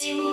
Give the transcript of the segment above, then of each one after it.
Two.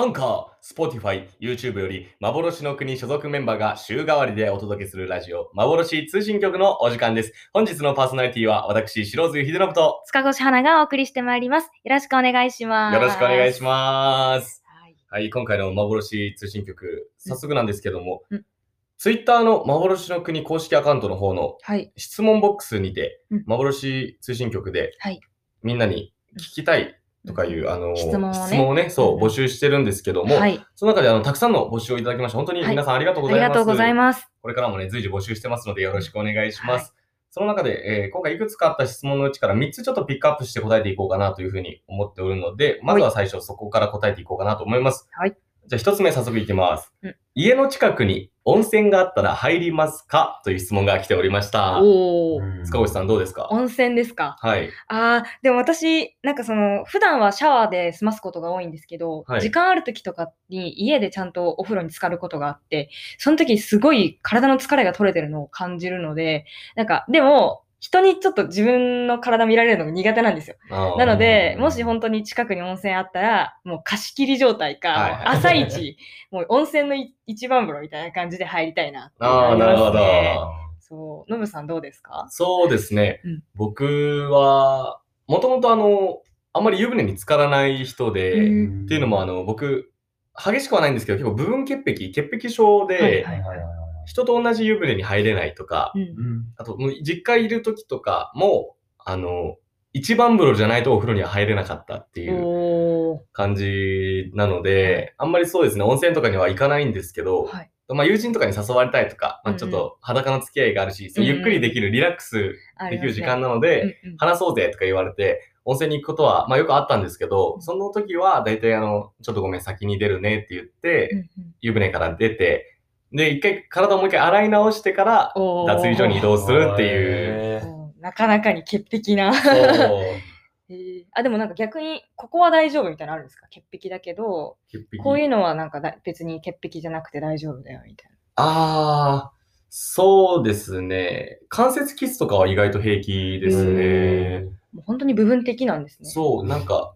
アンカー、Spotify、YouTube より幻の国所属メンバーが週替わりでお届けするラジオ、幻通信局のお時間です。本日のパーソナリティは私、白津秀信と、塚越花がお送りしてまいります。よろしくお願いします。よろしくお願いします。はい。はい、今回の幻通信局、早速なんですけども、うん Twitter の幻の国公式アカウントの方のはい。質問ボックスにて、うん幻通信局ではい。みんなに聞きたいとかいう、あの質問をねそう、うん募集してるんですけども、はい。その中であのたくさんの募集をいただきました。本当に皆さんありがとうございます。ありがとうございます。これからもね、随時募集してますのでよろしくお願いします。その中で、えー今回いくつかあった質問のうちから3つちょっとピックアップして答えていこうかなというふうに思っておるので、まずは最初そこから答えていこうかなと思います。はい。じゃあ1つ目早速いきます。うん家の近くに温泉があったら入りますか？という質問が来ておりました。おー。塚越さんどうですか？温泉ですか？はい。あー、でも私、なんかその、普段はシャワーで済ますことが多いんですけど、はい時間ある時とかに家でちゃんとお風呂に浸かることがあって、その時すごい体の疲れが取れてるのを感じるので、なんか、でも、人にちょっと自分の体見られるのが苦手なんですよ。なので、もし本当に近くに温泉あったら、もう貸し切り状態か、はいはい。朝一、もう温泉のい一番風呂みたいな感じで入りたいなって。あー、なるほど。そう、ノブさんどうですか？そうですね。うん。僕は、もともとあの、あんまり湯船に浸からない人で、うん。っていうのもあの、僕、激しくはないんですけど、結構部分潔癖、潔癖症で、はいはいはいはい人と同じ湯船に入れないとか、うん。うんあと、もう実家いる時とかも、あの、一番風呂じゃないとお風呂には入れなかったっていう。感じなので、あんまりそうですね、温泉とかには行かないんですけど、はい。まあ友人とかに誘われたいとか、まあちょっと裸の付き合いがあるし、そううんうん。ゆっくりできるリラックスできる時間なので、うんうん。話そうぜとか言われて、温泉に行くことは、まあよくあったんですけど、その時は大体あの、ちょっとごめん先に出るねって言って、湯船から出て、で、一回体をもう一回洗い直してから、脱衣所に移動するっていう。なかなかに潔癖な。そう へーあ、でもなんか逆に、ここは大丈夫みたいなのあるんですか？潔癖だけど、潔癖こういうのはなんかだ別に潔癖じゃなくて大丈夫だよみたいああ、そうですね。関節キスとかは意外と平気ですね。な。もう本当に部分的なんですね。そう、なんか、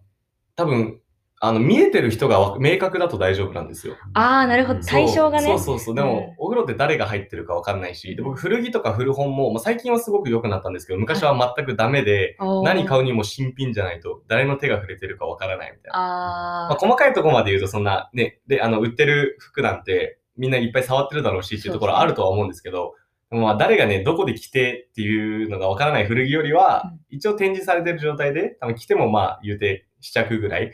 多分、あの、見えてる人がわ明確だと大丈夫なんですよ。ああ、なるほど。対象がね。そうそうそう。でも、うん。お風呂って誰が入ってるかわかんないし、で僕、古着とか古本も、まあ、最近はすごく良くなったんですけど、昔は全くダメで、何買ううにも新品じゃないと、誰の手が触れてるかわからないみたいな。あまあ、細かいところまで言うと、そんな、ね、で、あの、売ってる服なんて、みんないっぱい触ってるだろうしっていうところあるとは思うんですけど、まあ、誰がね、どこで着てっていうのがわからない古着よりは、一応展示されてる状態で、多分着てもまあ、言うて試着ぐらい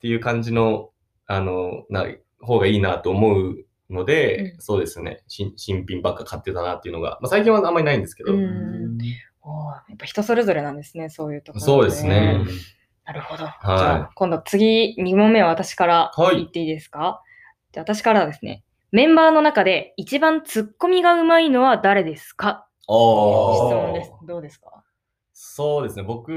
っていう感じの、あの、な、方がいいなと思うので、うん。そうですね、新新品ばっか買ってたなっていうのが、まあ、最近はあんまりないんですけど、うん。おーやっぱ人それぞれなんですね、そういうところ、そうですね。なるほど。い。じゃあ、今度次、2問目は私からはい。言っていいですか、じゃあ、私からはですね、メンバーの中で一番ツッコミがうまいのは誰ですか？おー。質問です。どうですか？そうですね、僕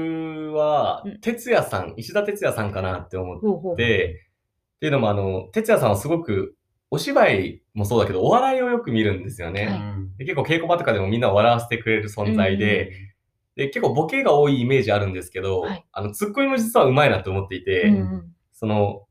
はうん、哲也さん、石田哲也さんかなって思っほうほう。で、っていうのもあの、哲也さんはすごく、お芝居もそうだけど、お笑いをよく見るんですよね。はい。で結構稽古場とかでもみんなを笑わせてくれる存在で、で、結構ボケが多いイメージあるんですけど、はい。あの、ツッコミも実は上手いなって思っていて、うんうんその、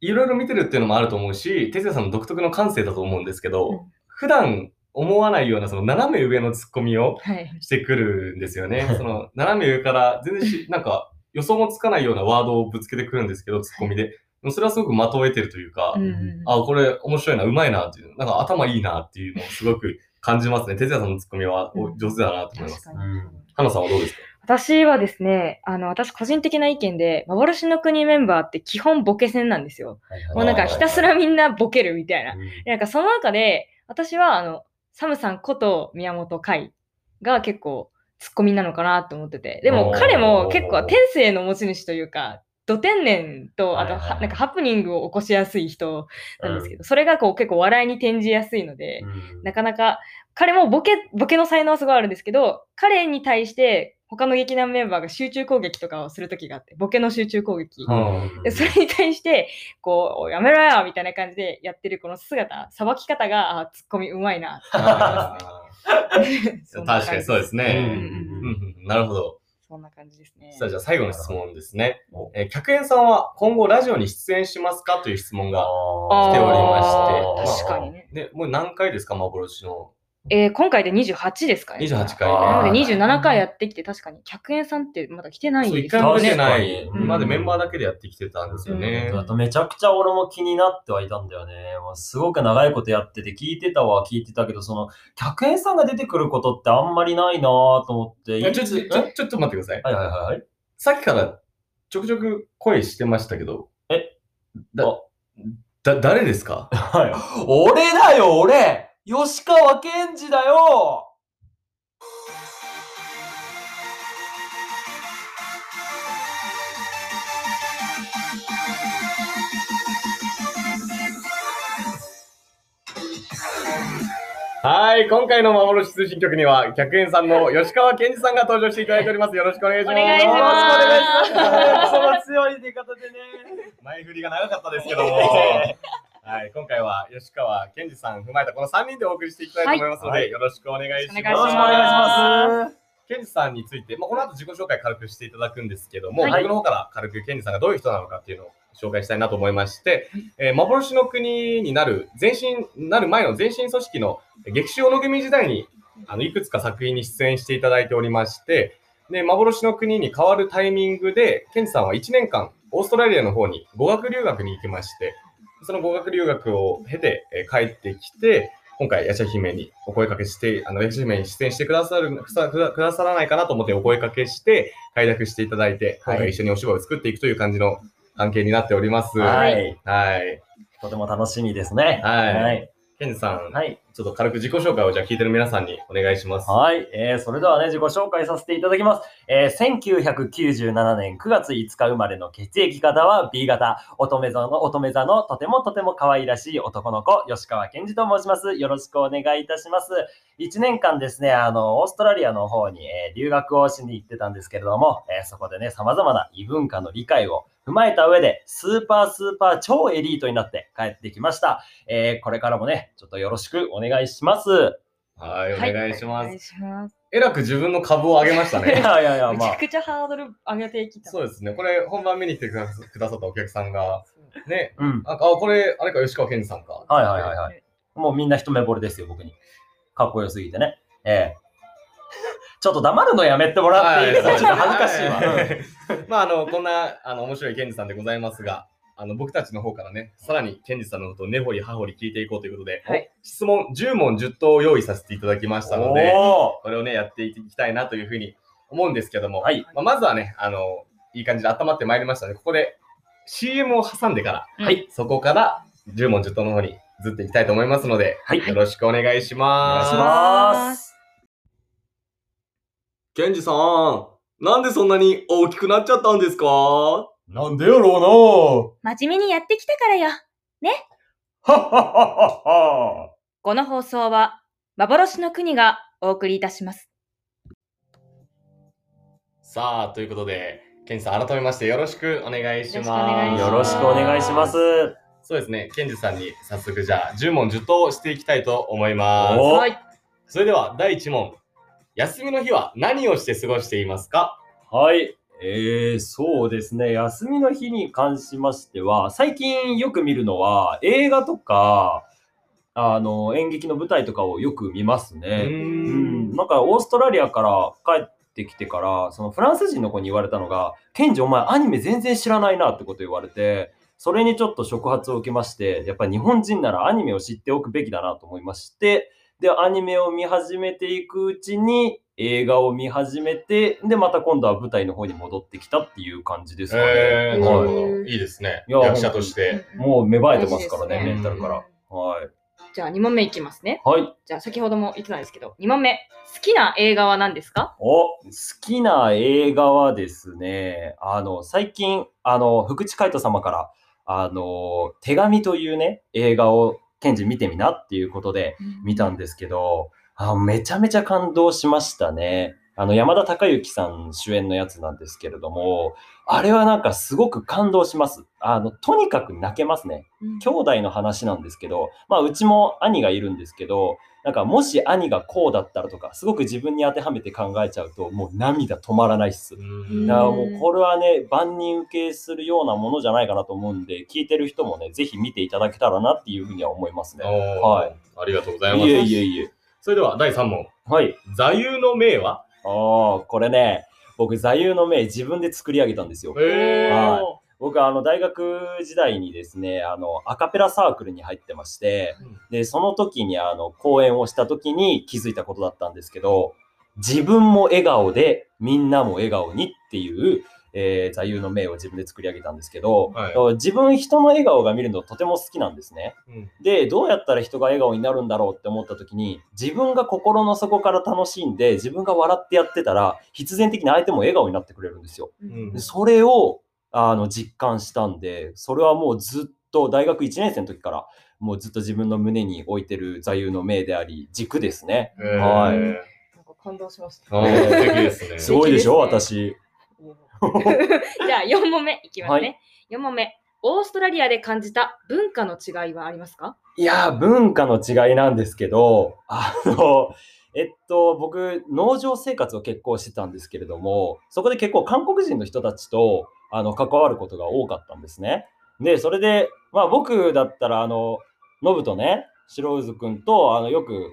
いろいろ見てるっていうのもあると思うし、哲也さんの独特の感性だと思うんですけど、うん。普段思わないようなその斜め上のツッコミをはい。してくるんですよね。その斜め上から全然し、なんか予想もつかないようなワードをぶつけてくるんですけど、ツッコミで。でもそれはすごく的を得てるというか、うんうんあ、これ面白いな、うまいなっていう、なんか頭いいなっていうのをすごく感じますね。哲也さんのツッコミは上手だなと思います。うん花さんはどうですか？私はですね、あの、私個人的な意見で、幻の国メンバーって基本ボケ戦なんですよ。もうなんかひたすらみんなボケるみたいな。なんかその中で、私はあの、サムさんこと宮本海が結構ツッコミなのかなと思ってて。でも彼も結構天性の持ち主というか、ド天然と、あと、なんかハプニングを起こしやすい人なんですけど、それがこう結構笑いに転じやすいので、なかなか、彼もボケ、ボケの才能はすごいあるんですけど、彼に対して他の劇団メンバーが集中攻撃とかをするときがあって、ボケの集中攻撃。でそれに対して、こう、やめろよみたいな感じでやってるこの姿、さばき方が、あツッコミうまいなって思いますね。確かにそうですね。なるほど。そんな感じですね。さあ、じゃあ最後の質問ですね。えー、客演さんは今後ラジオに出演しますかという質問が来ておりまして。確かにね。で、もう何回ですか幻のえー、今回で28ですかね。28回、ね。なので27回やってきて、確かに客演さんってまだ来てないんですよね。そう、1回も来てない。今までメンバーだけでやってきてたんですよね。あとめちゃくちゃ俺も気になってはいたんだよね。もうすごく長いことやってて、聞いてたは聞いてたけど、その、客演さんが出てくることってあんまりないなと思って。ちょ、ちょっと待ってください。はいはいはい。さっきからちょくちょく声してましたけど。え？だ、だ、誰ですか？はい。俺だよ、俺吉川賢治だよはい、今回の幻通信局には、客演さんの吉川健二さんが登場していただいております。よろしくお願いします。お願いします。よろしくお願いします。その強い出方でね。前振りが長かったですけども。はい、今回は吉川健二さん踏まえたこの3人でお送りしていきたいと思いますので、はい、よろしくお願いします。よろしくお願いします。健二さんについて、まあ、この後自己紹介軽くしていただくんですけども、はい、僕の方から軽く健二さんがどういう人なのかっていうのを紹介したいなと思いまして、えー、幻の国になる、前身、なる前の前身組織の劇中小野組時代に、あの、いくつか作品に出演していただいておりまして、で、幻の国に変わるタイミングで、ケンジさんは1年間、オーストラリアの方に語学留学に行きまして、その語学留学を経て、えー、帰ってきて、今回、ヤシャ姫にお声かけして、あの、ヤシャ姫に出演してくださる、くださらないかなと思ってお声かけして、快諾していただいて、今回一緒にお芝居を作っていくという感じの関係になっております。はい。はい。とても楽しみですね。はい。はいケンジさん、はい、ちょっと軽く自己紹介をじゃあ聞いてる皆さんにお願いします。はい、えー、それではね、自己紹介させていただきます。えー、1997年9月5日生まれの血液型は B 型、乙女座の、乙女座のとてもとても可愛らしい男の子、吉川健二と申します。よろしくお願いいたします。1年間ですね、あの、オーストラリアの方に、えー、留学をしに行ってたんですけれども、えー、そこでね、様々な異文化の理解を踏まえた上で、スーパースーパー超エリートになって帰ってきました。えー、これからもね、ちょっとよろしくお願いします。願いします。はい、お願いします。えらく自分の株を上げましたね。いやいやいや、まあ。めちゃくちゃハードル上げてきた。そうですね。これ、本番見に来てくださったお客さんが、ね、うん、あ、これ、あれか、吉川健二さんか。はいはいはいはい。もうみんな一目惚れですよ、僕に。かっこよすぎてね。ええーちょっと黙るのやめてもらっていいですか、ちょっと恥ずかしいわ。まあ、あの、こんな、あの、面白いケンジさんでございますが、あの、僕たちの方からね、さらにケンジさんのことを根掘り葉掘り聞いていこうということで、はい、質問10問10答を用意させていただきましたので、これをね、やっていきたいなというふうに思うんですけども、はい、まあ、まずはね、あの、いい感じで温まってまいりましたので、ここで CM を挟んでから、はい、そこから10問10答の方にずっていきたいと思いますので、はい、よろしくお願いします。お願いします。ケンジさん、なんでそんなに大きくなっちゃったんですか？なんでやろうな真面目にやってきたからよ。ね？はっはっはっは。この放送は、幻の国がお送りいたします。さあ、ということで、ケンジさん、改めましてよろしくお願いします。よろしくお願いします。そうですね、ケンジさんに早速じゃあ、10問10答していきたいと思います。はい。それでは、第1問。休みの日は何をして過ごしていますか？はい。えー、そうですね。休みの日に関しましては、最近よく見るのは映画とか、あの、演劇の舞台とかをよく見ますね。うん。なんかオーストラリアから帰ってきてから、そのフランス人の子に言われたのが、ケンジお前アニメ全然知らないなってこと言われて、それにちょっと触発を受けまして、やっぱり日本人ならアニメを知っておくべきだなと思いまして、で、アニメを見始めていくうちに、映画を見始めて、で、また今度は舞台の方に戻ってきたっていう感じですかね。えー、なるほど。はいいいですね。役者として。もう芽生えてますからね、ねメンタルから。はい。じゃあ2問目いきますね。はい。じゃあ先ほども言ってたんですけど、2問目。好きな映画は何ですか？お、好きな映画はですね、あの、最近、あの、福地海人様から、あの、手紙というね、映画を、ケンジ見てみなっていうことで見たんですけど、あめちゃめちゃ感動しましたね。あの、山田孝之さん主演のやつなんですけれども、あれはなんかすごく感動します。あの、とにかく泣けますね。うん兄弟の話なんですけど、まあ、うちも兄がいるんですけど、なんかもし兄がこうだったらとか、すごく自分に当てはめて考えちゃうと、もう涙止まらないっす。うんだからもうこれはね、万人受けするようなものじゃないかなと思うんで、聞いてる人もね、ぜひ見ていただけたらなっていうふうには思いますね。はいありがとうございます。いえいえいえ。それでは第3問。はい。座右の銘は？ああ、これね、僕、座右の銘自分で作り上げたんですよ。えはい僕はあの大学時代にですね、あのアカペラサークルに入ってまして、で、その時にあの講演をした時に気づいたことだったんですけど、自分も笑顔でみんなも笑顔にっていう、えー座右の銘を自分で作り上げたんですけど、はい自分人の笑顔が見るのとても好きなんですね。うんで、どうやったら人が笑顔になるんだろうって思った時に、自分が心の底から楽しんで、自分が笑ってやってたら、必然的に相手も笑顔になってくれるんですよ。うんでそれをあの実感したんで、それはもうずっと大学1年生の時から、もうずっと自分の胸に置いてる座右の銘であり、軸ですね。えーはいなんか感動しました。ね。すごいでしょ、素敵です私。じゃあ4問目いきますはね。4問目。オーストラリアで感じた文化の違いはありますか？いやー、文化の違いなんですけど、あの、えっと、僕、農場生活を結構してたんですけれども、そこで結構韓国人の人たちとあの関わることが多かったんですね。で、それで、まあ僕だったら、あの、ノブとね、白渦くんと、あの、よく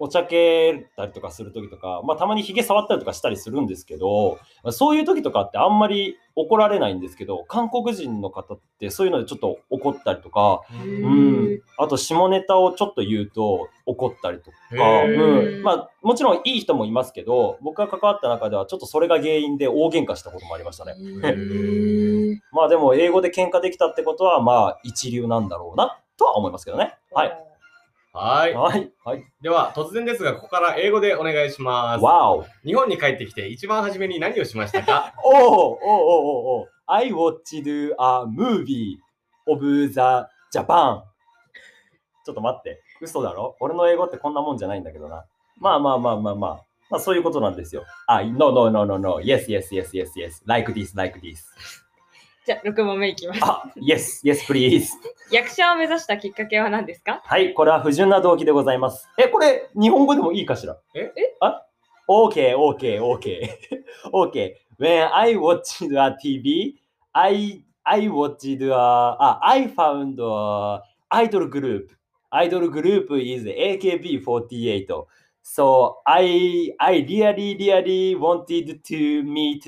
お茶けたりとかするときとか、まあたまに髭触ったりとかしたりするんですけど、そういう時とかってあんまり怒られないんですけど、韓国人の方ってそういうのでちょっと怒ったりとか、ううん。ん、あと下ネタをちょっと言うと怒ったりとか、うん、まあもちろんいい人もいますけど僕が関わった中ではちょっとそれが原因で大喧嘩したこともありましたね。まあでも英語で喧嘩できたってことはまあ一流なんだろうなとは思いますけどね。はい。はい。はい。はい。では、突然ですが、ここから英語でお願いします。わお日本に帰ってきて、一番初めに何をしましたか？おおおおおお I watched a movie of the Japan ちょっと待って。嘘だろ？俺の英語ってこんなもんじゃないんだけどな。まあまあまあまあまあ。まあそういうことなんですよ。あ No no no no no yes yes yes yes yes like this like this じゃあ6問目いきます。あ yes yes please 役者を目指したきっかけは何ですかはいこれは不純な動機でございますえこれ日本語でもいいかしらえあ OK OK OK OK when I watched a TV I I watched a, ah, I found a idol group. Idol group is AKB48. So I I really really wanted to meet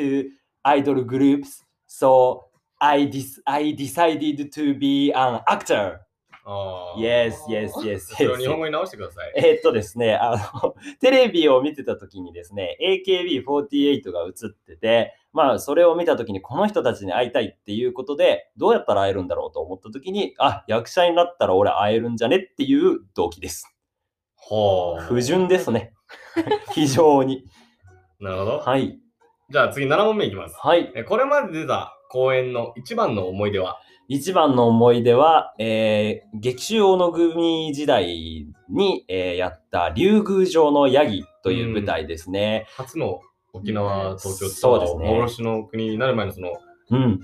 idol groups. So I dis I decided to be an actor. Yes, yes, yes, yes. 日本語に直してください。えーっとですね、あの、テレビを見てた時にですね、AKB48 が映ってて、まあ、それを見た時にこの人たちに会いたいっていうことで、どうやったら会えるんだろうと思った時に、あ、役者になったら俺会えるんじゃねっていう動機です。ほう。不純ですね。非常に。なるほど。はい。じゃあ次7問目いきます。はい。えこれまで出た公演の一番の思い出は？一番の思い出は、えー、劇中大野組時代に、えーやった竜宮城のヤギという舞台ですね。初の沖縄、うん東京そうですね幻の国になる前のそのうん、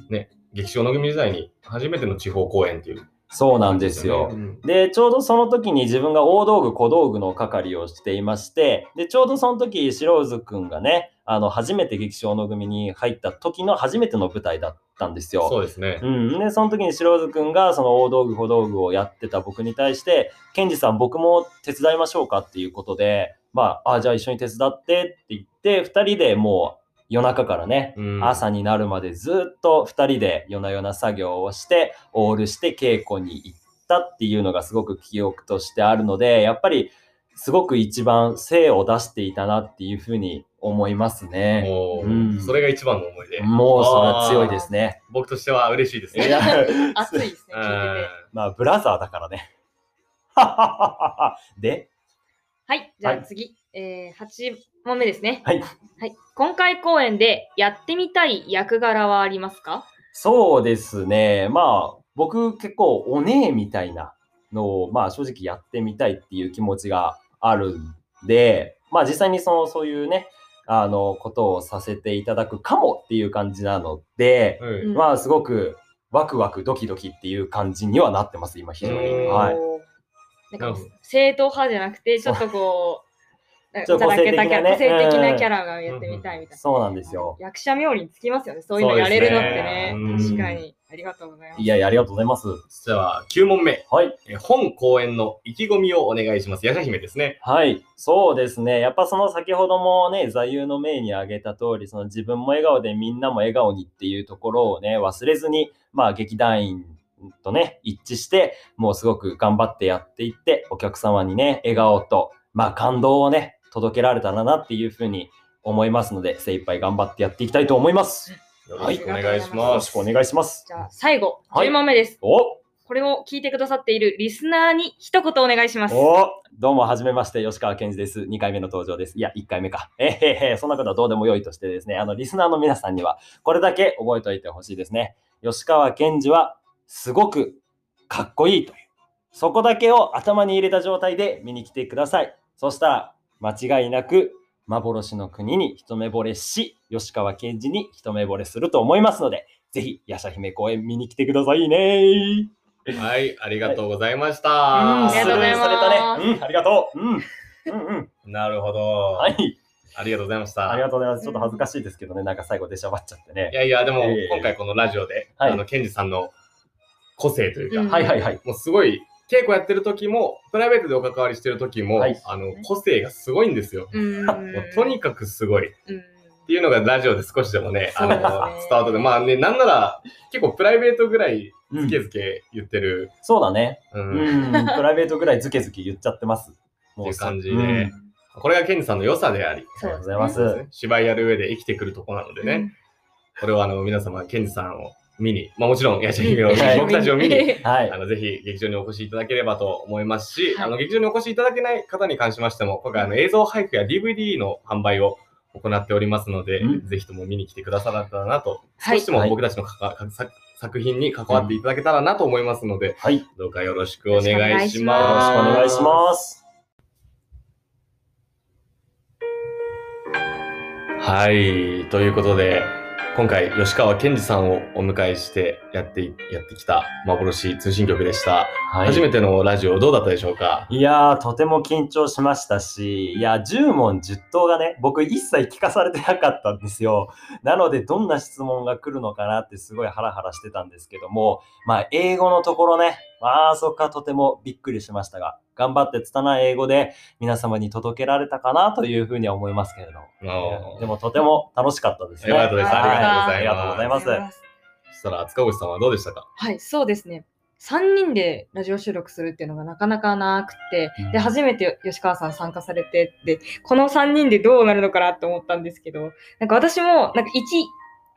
劇場の組時代に初めての地方公演っていう。そうなんですよ。うんで、ちょうどその時に自分が大道具、小道具の係をしていまして、で、ちょうどその時、白渦くんがね、あの、初めて劇場の組に入った時の初めての舞台だったんですよ。そうですね。うん、で、その時に白渦くんがその大道具、小道具をやってた僕に対して、ケンジさん、僕も手伝いましょうかっていうことで、まあ、あ、じゃあ一緒に手伝ってって言って、二人でもう夜中からね、うん朝になるまでずっと2人で夜な夜な作業をしてオールして稽古に行ったっていうのがすごく記憶としてあるのでやっぱりすごく一番精を出していたなっていうふうに思いますね。もう、うんそれが一番の思い出。もうそれは強いですね。僕としては嬉しいですね。熱いですね、うん聞いてて。まあ、ブラザーだからね。で、はい、じゃはいあ次、えー、8問目ですね。はい。はい。今回公演でやってみたい役柄はありますか？そうですね。まあ、僕結構お姉みたいなのを、まあ正直やってみたいっていう気持ちがあるんで、まあ実際にその、そういうね、あの、ことをさせていただくかもっていう感じなので、うんうんまあすごくワクワクドキドキっていう感じにはなってます、今非常に。うんはい。なんか正統派じゃなくて、ちょっとこう、ちょっと個個性的なね性的なキャラがやってみたいみたいな。そうなんですよ。役者冥利につきますよね。そういうのやれるのってね。ね確かに。ありがとうございます。いやいや、ありがとうございます。じゃあ、9問目。はい。え本公演の意気込みをお願いします。やしゃ姫ですね。はい、そうですね。やっぱその先ほどもね、座右の銘に挙げた通り、その自分も笑顔でみんなも笑顔にっていうところをね、忘れずに、まあ劇団員とね、一致して、もうすごく頑張ってやっていって、お客様にね、笑顔と、まあ感動をね、届けられたらなっていうふうに思いますので、精一杯頑張ってやっていきたいと思います。よろしくお願いしよます。ろしくお願いします。じゃあ、最後、はい10問目です。おこれを聞いてくださっているリスナーに一言お願いします。おどうも、はじめまして、吉川健二です。2回目の登場です。いや、1回目か。えへへ、そんなことはどうでもよいとしてですね、あの、リスナーの皆さんには、これだけ覚えておいてほしいですね。吉川健二は、すごくかっこいいという。そこだけを頭に入れた状態で見に来てください。そしたら、間違いなく、幻の国に一目惚れし、吉川健二に一目惚れすると思いますので、ぜひ、ヤシャ姫公園見に来てくださいね。はい、ありがとうございましうんた。ありがとうございますスルーされたね。うん、ありがとう。うん。うんうん。なるほど。はい。ありがとうございました。ありがとうございます。ちょっと恥ずかしいですけどね、なんか最後出しゃばっちゃってねい。やいや、でも、ええ今回このラジオで、はいあの、ケンジさんの個性というか、うんはいはいはい。もうすごい、稽古やってる時も、プライベートでお関わりしてる時も、はいあの、個性がすごいんですよ。うん。もうとにかくすごい。っうんていうのがラジオで少しでもね、あの、そうですね。伝わってて、まあね、なんなら、結構プライベートぐらい、うん。ずけずけ言ってる、そうだね。ううん。ん。プライベートぐらいズケズケ言っちゃってます。もっていう感じで。うん。これがケンジさんの良さであり、ありがとうございます。芝居やる上で生きてくるとこなのでね、これはあの、皆様、ケンジさんを見に、まあもちろん、ヤシャ姫を僕たちを見に、はい。あ。の、ぜひ劇場にお越しいただければと思いますし、はい。あの、劇場にお越しいただけない方に関しましても、今回あの映像配布や DVD の販売を行っておりますので、うんぜひとも見に来てくださったらなと、はい少しでも僕たちのかかか作作品に関わっていただけたらなと思いますので、はい。よどうかよろしくお願いします。ろしくお願いします。はい。ということで、今回、吉川健二さんをお迎えしてやってい、やってきた幻通信局でした。はい。初めてのラジオどうだったでしょうか？いやー、とても緊張しましたし、いや、10問10答がね、僕一切聞かされてなかったんですよ。なので、どんな質問が来るのかなってすごいハラハラしてたんですけども、まあ、英語のところね、まあ、そこはとてもびっくりしましたが、頑張って拙い英語で皆様に届けられたかなというふうには思いますけれど。あーでも、とても楽しかったですね。よかったですありがとうございますはありがとうございます。そしたら、塚越さんはどうでしたか？はい、そうですね。3人でラジオ収録するっていうのがなかなかなくて、うんで、初めて吉川さん参加されて、で、この3人でどうなるのかなって思ったんですけど、なんか私も、なんか1、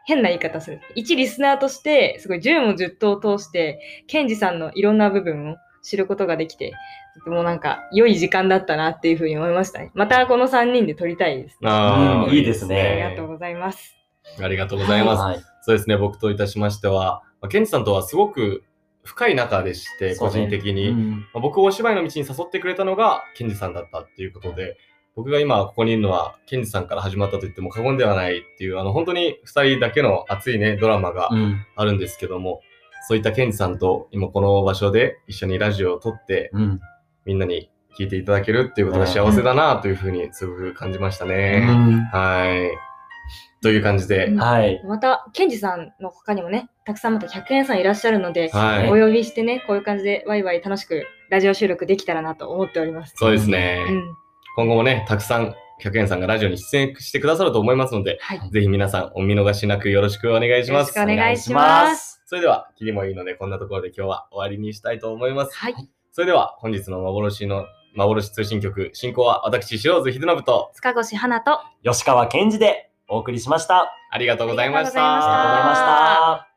変な言い方する。1リスナーとして、すごい10問10答を通して、ケンジさんのいろんな部分を知ることができて、とてもなんか良い時間だったなっていうふうに思いましたね。またこの3人で撮りたいですね。あーうんいいですねありがとうございます。ありがとうございます。はい。そうですね、僕といたしましては、まあケンジさんとはすごく深い仲でして、個人的に。うんまあ僕をお芝居の道に誘ってくれたのがケンジさんだったっていうことで、僕が今ここにいるのはケンジさんから始まったと言っても過言ではないっていう、あの本当に二人だけの熱いね、ドラマがうん。あるんですけども、そういったケンジさんと今この場所で一緒にラジオを撮って、うん。みんなに聞いていただけるっていうことが幸せだなというふうにすごく感じましたね。はい。という感じで、うんはい。また、ケンジさんの他にもね、たくさんまた100円さんいらっしゃるので、はいお呼びしてね、こういう感じでワイワイ楽しくラジオ収録できたらなと思っております。そうですね。うん。今後もね、たくさん100円さんがラジオに出演してくださると思いますので、はい。ぜひ皆さんお見逃しなくよろしくお願いします。よろしくお願いします。それでは、切りもいいので、こんなところで今日は終わりにしたいと思います。はい。それでは、本日の幻の幻通信局、進行は私、塩津秀信と、塚越花と、吉川健二でお送りしました。ありがとうございましありがとうございましたありがとうございました。